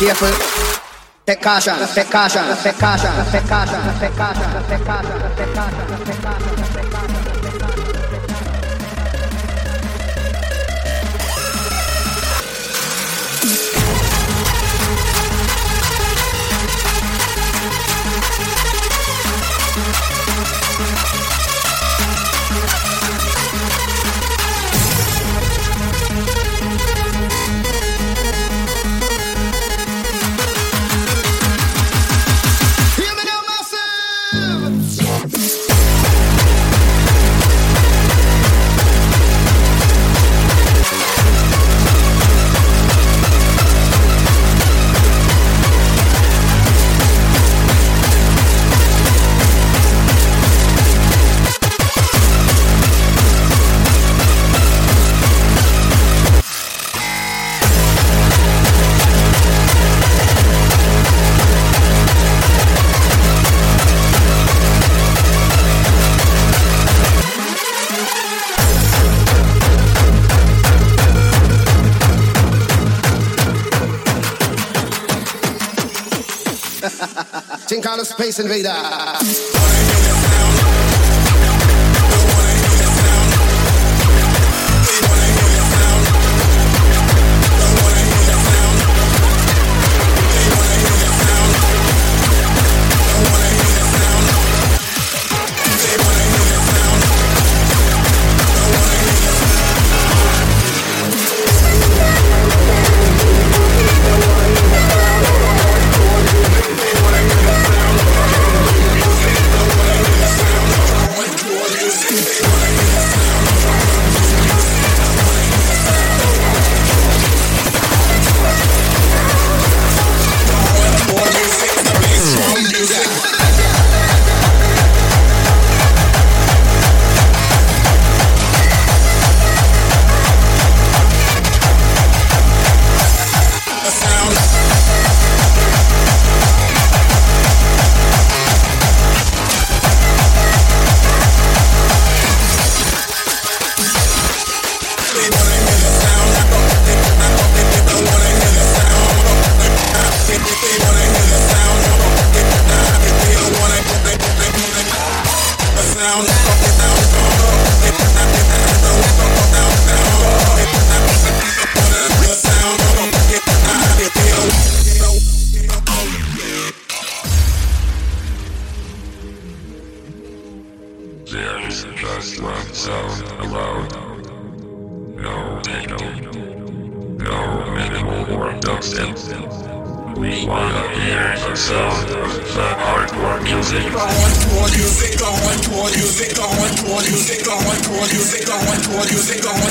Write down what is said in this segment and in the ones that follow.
careful. Take caution, take caution, take caution, take caution, take caution, take caution, take caution, take caution. Space Invader.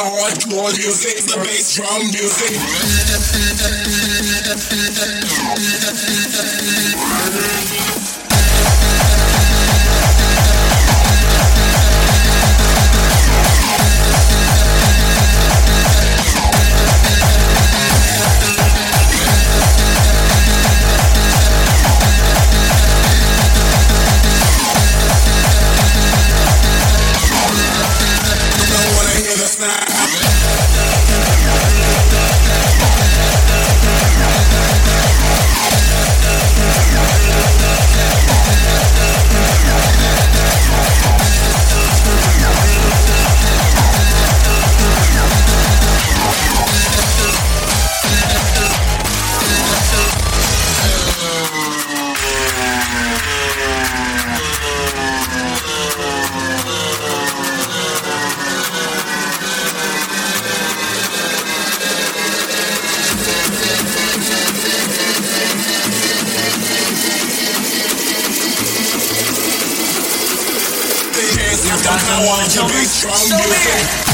I want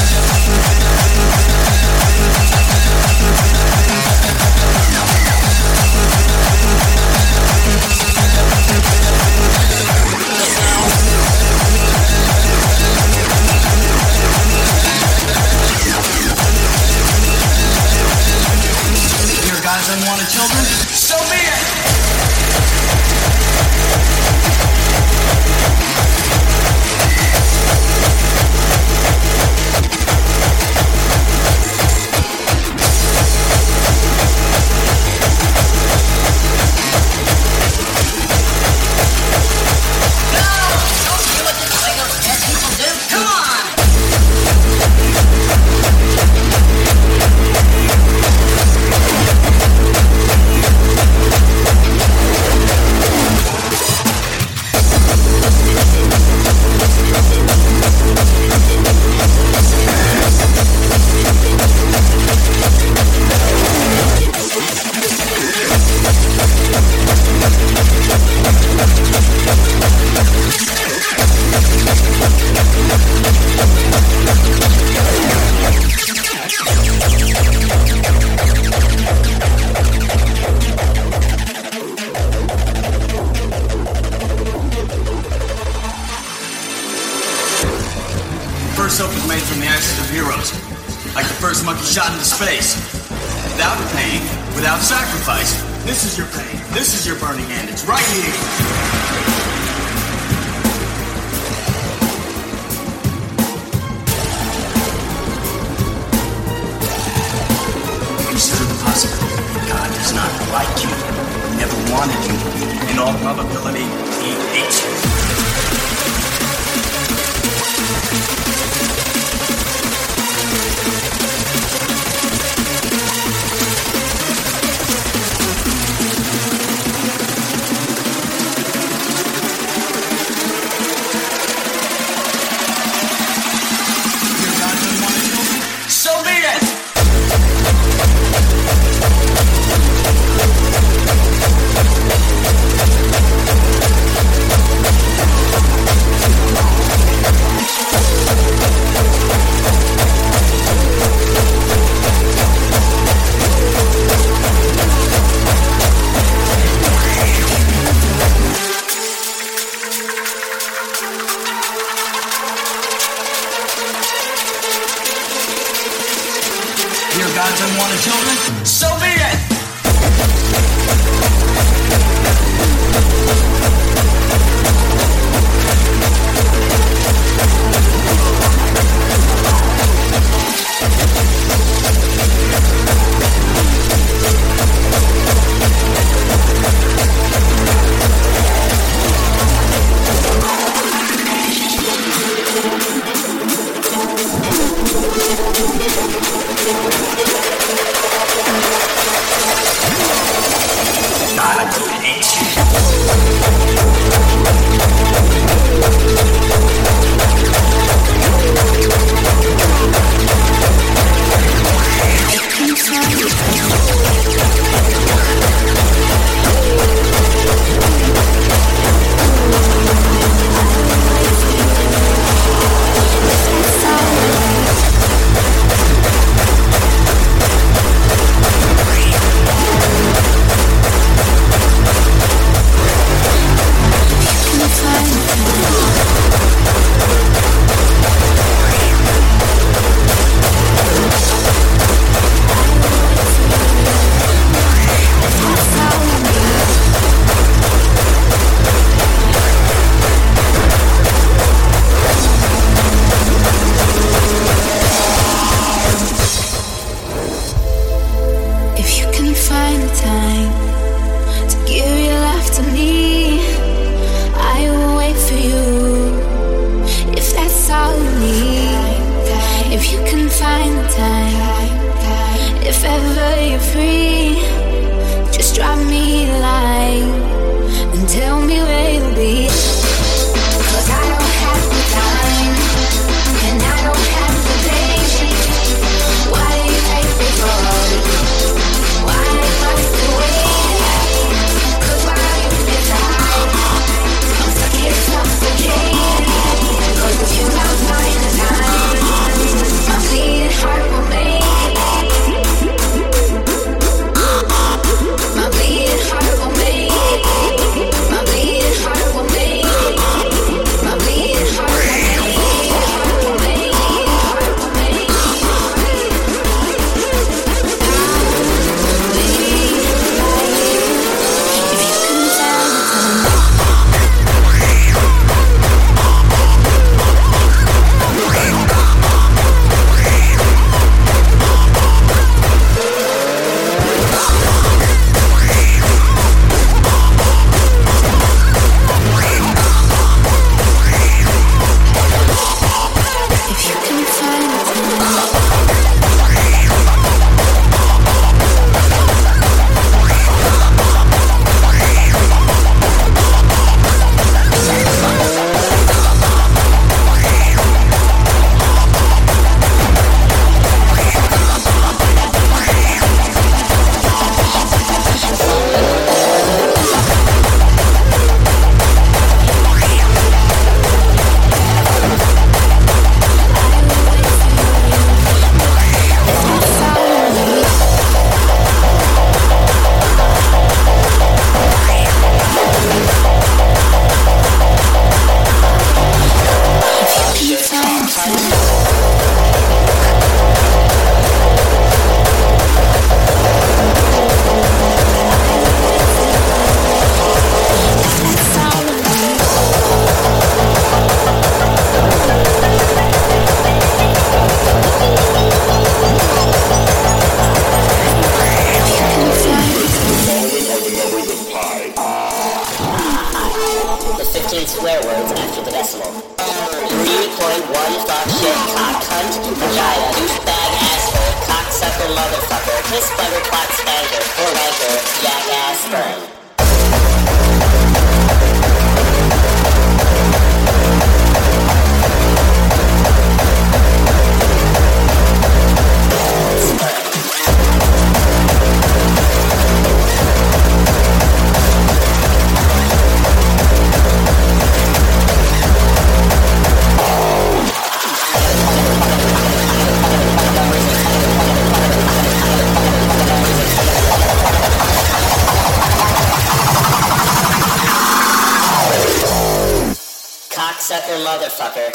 3.1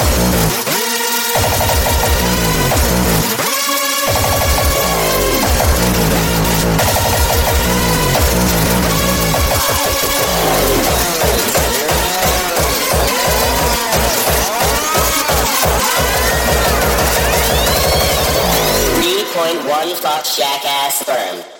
fuck jackass ass sperm.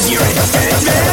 Cause you're an offender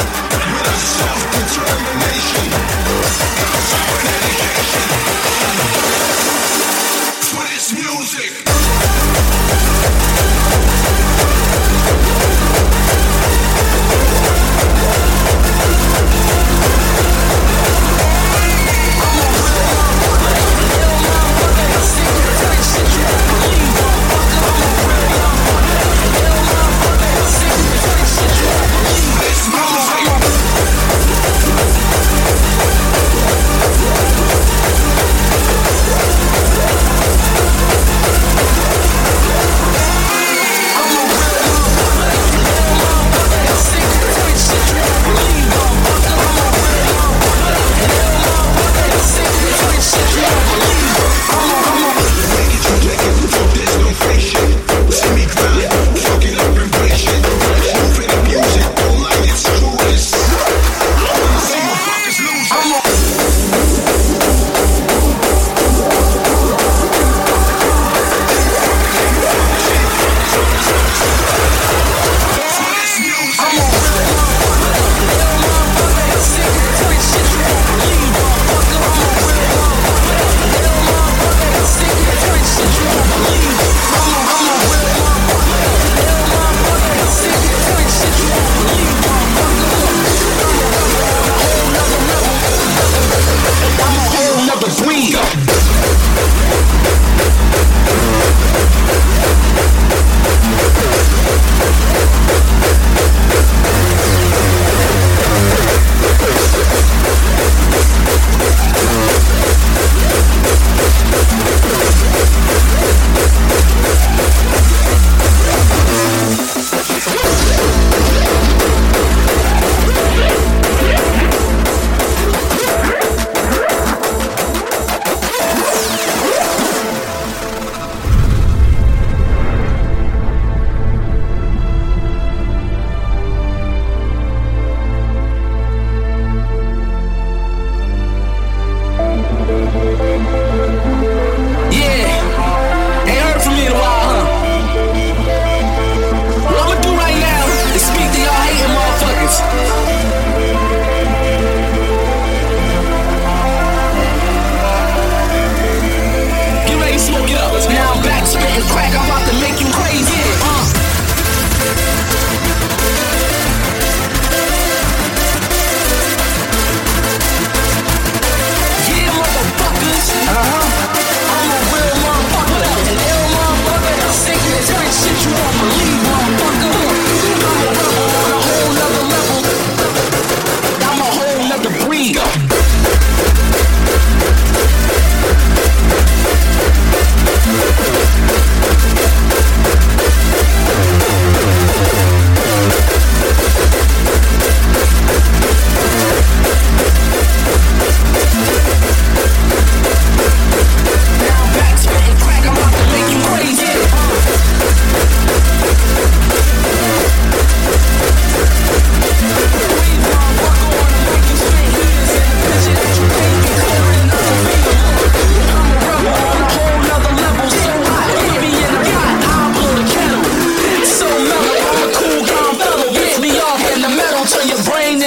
across the nation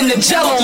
the jello,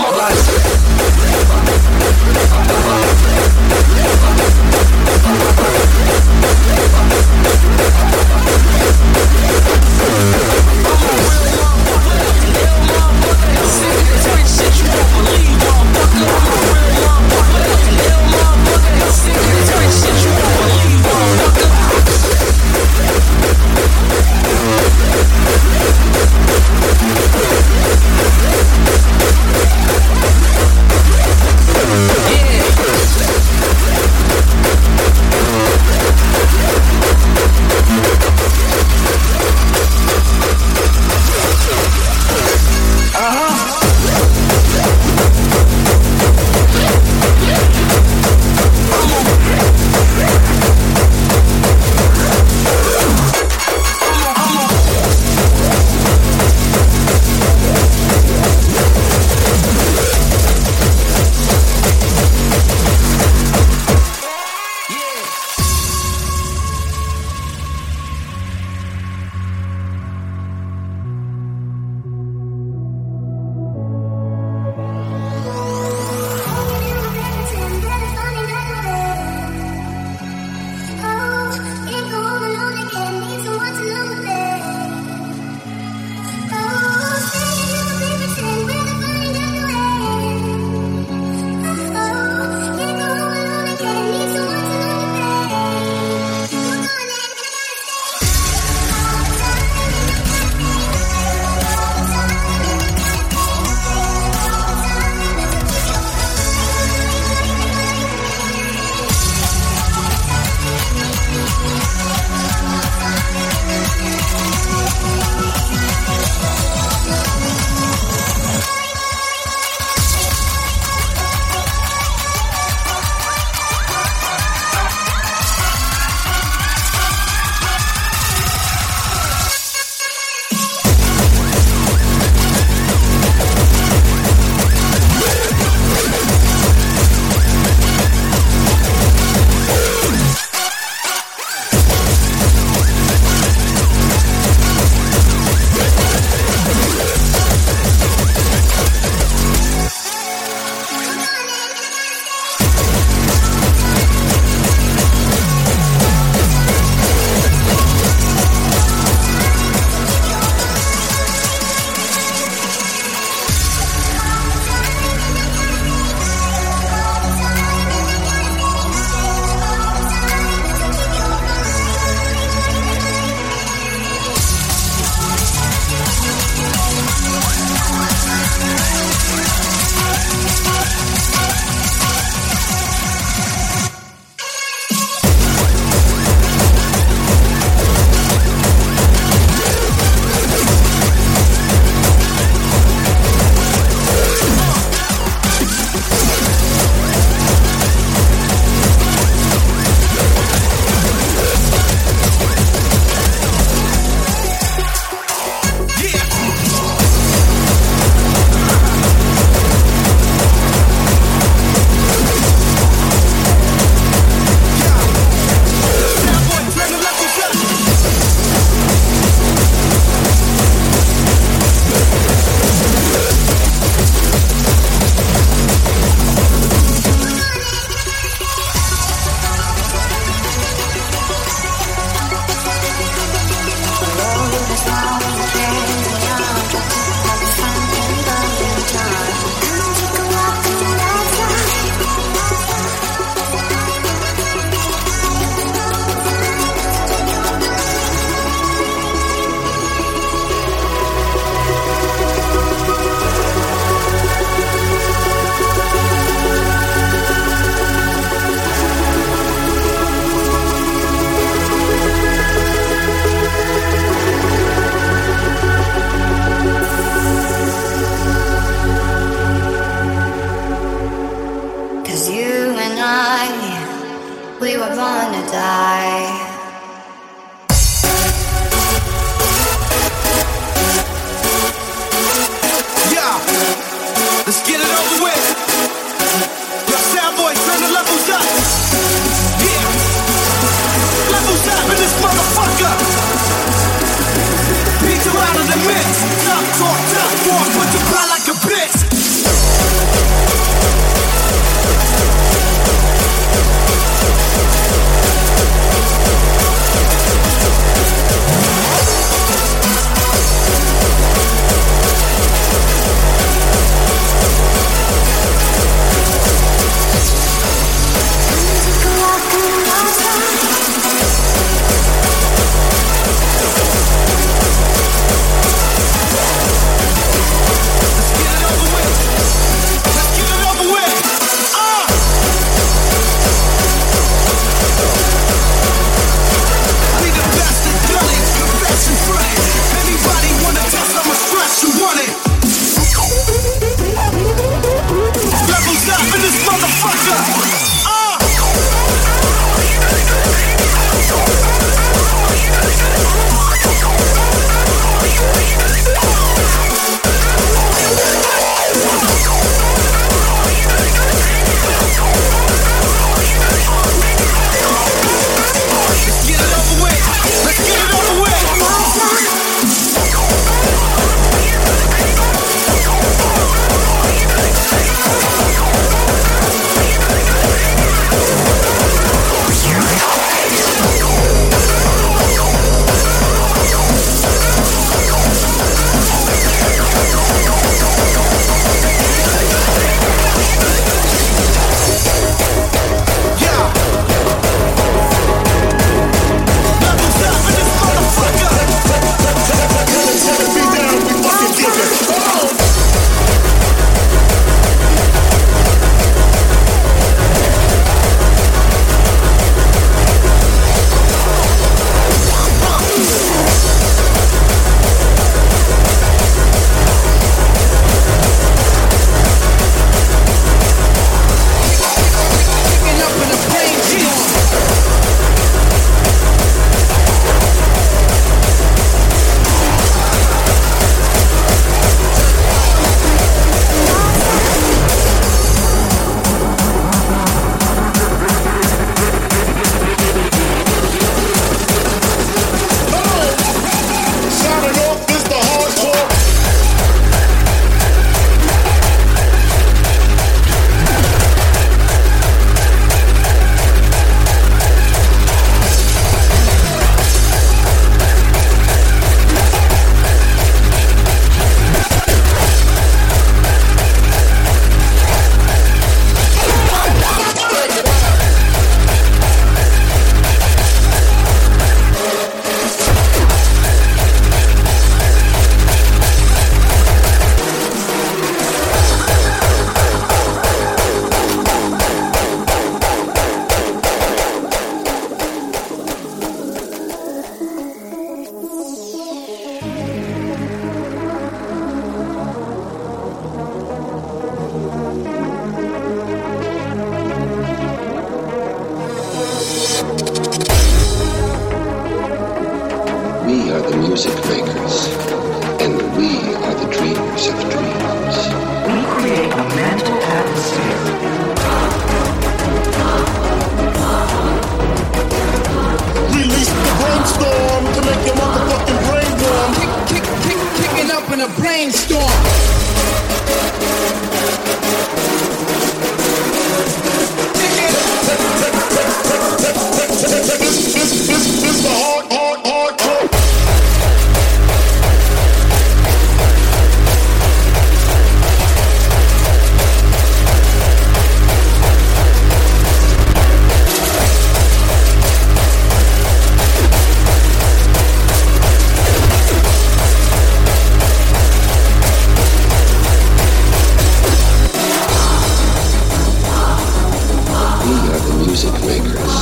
music makers,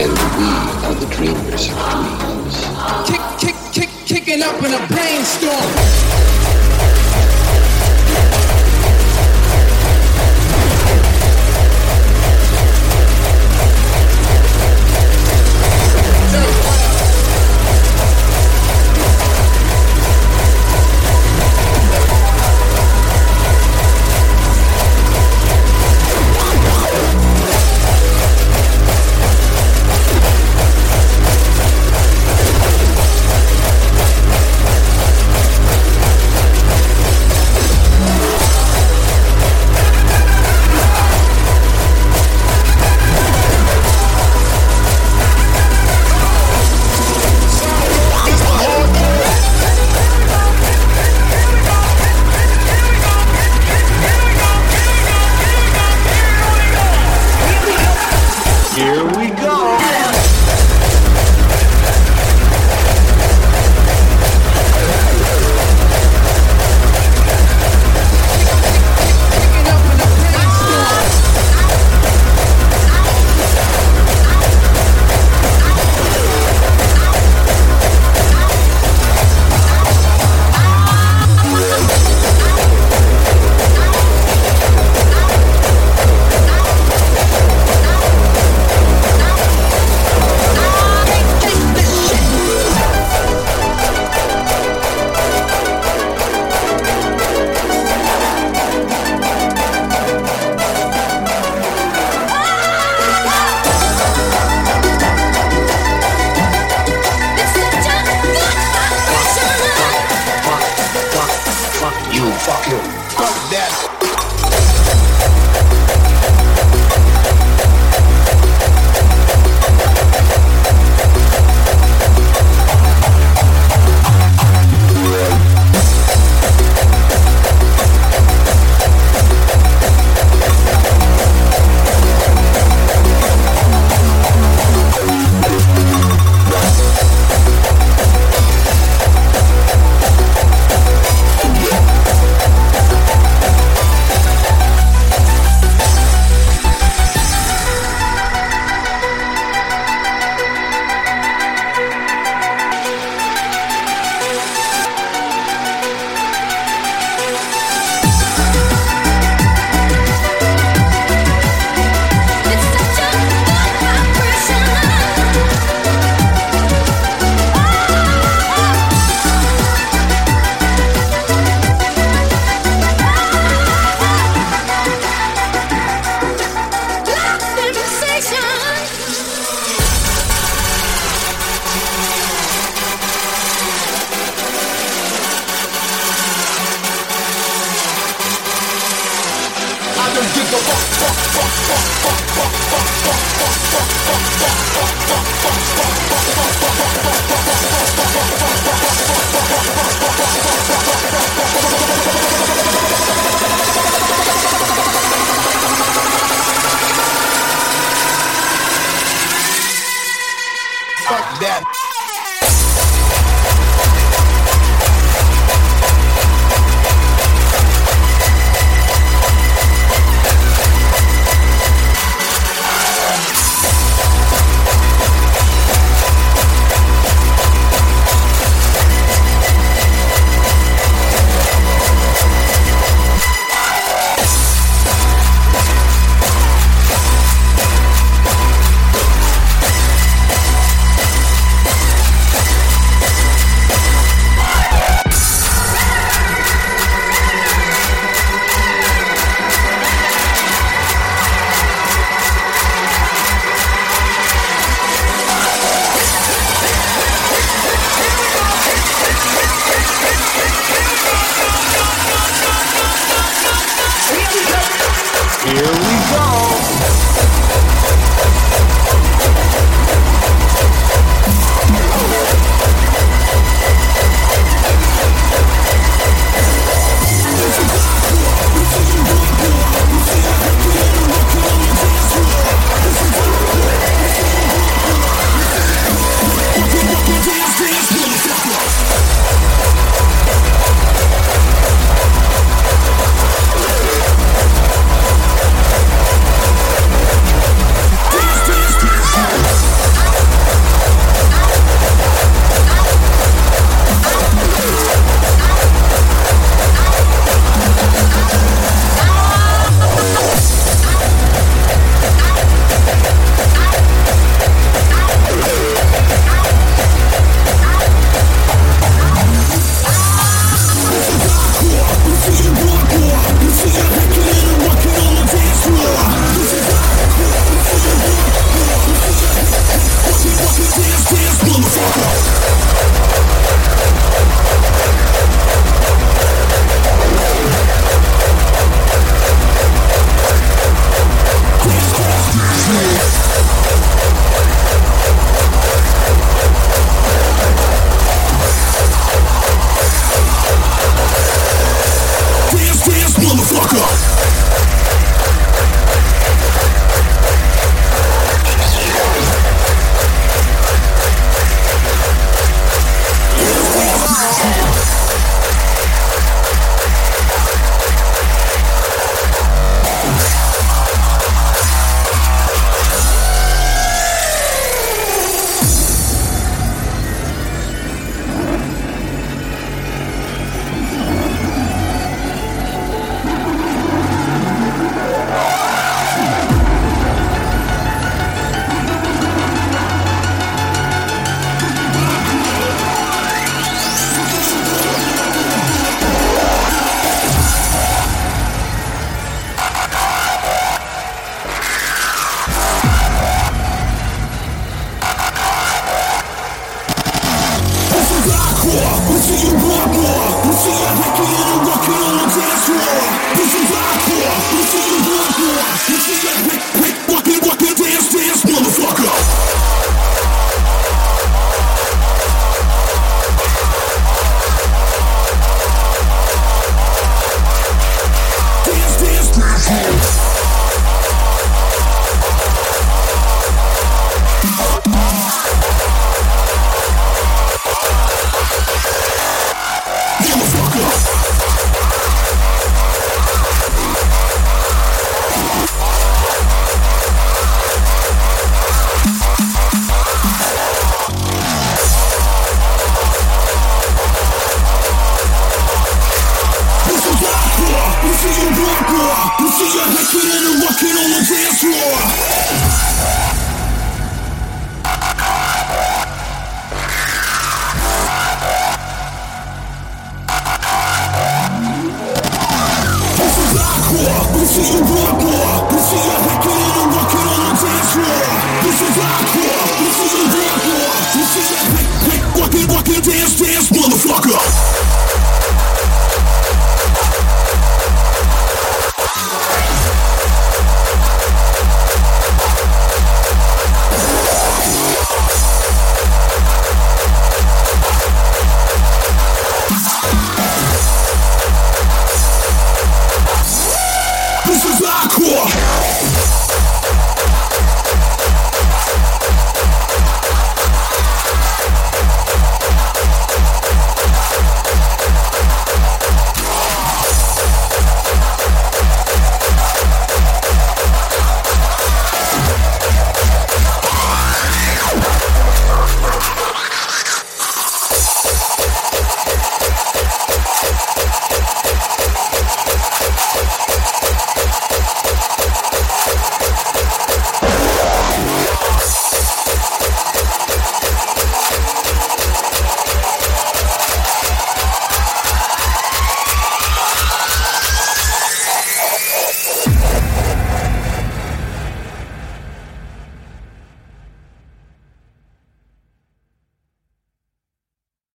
and we are the dreamers of dreams. Kick, kick, kick, kicking up in a brainstorm.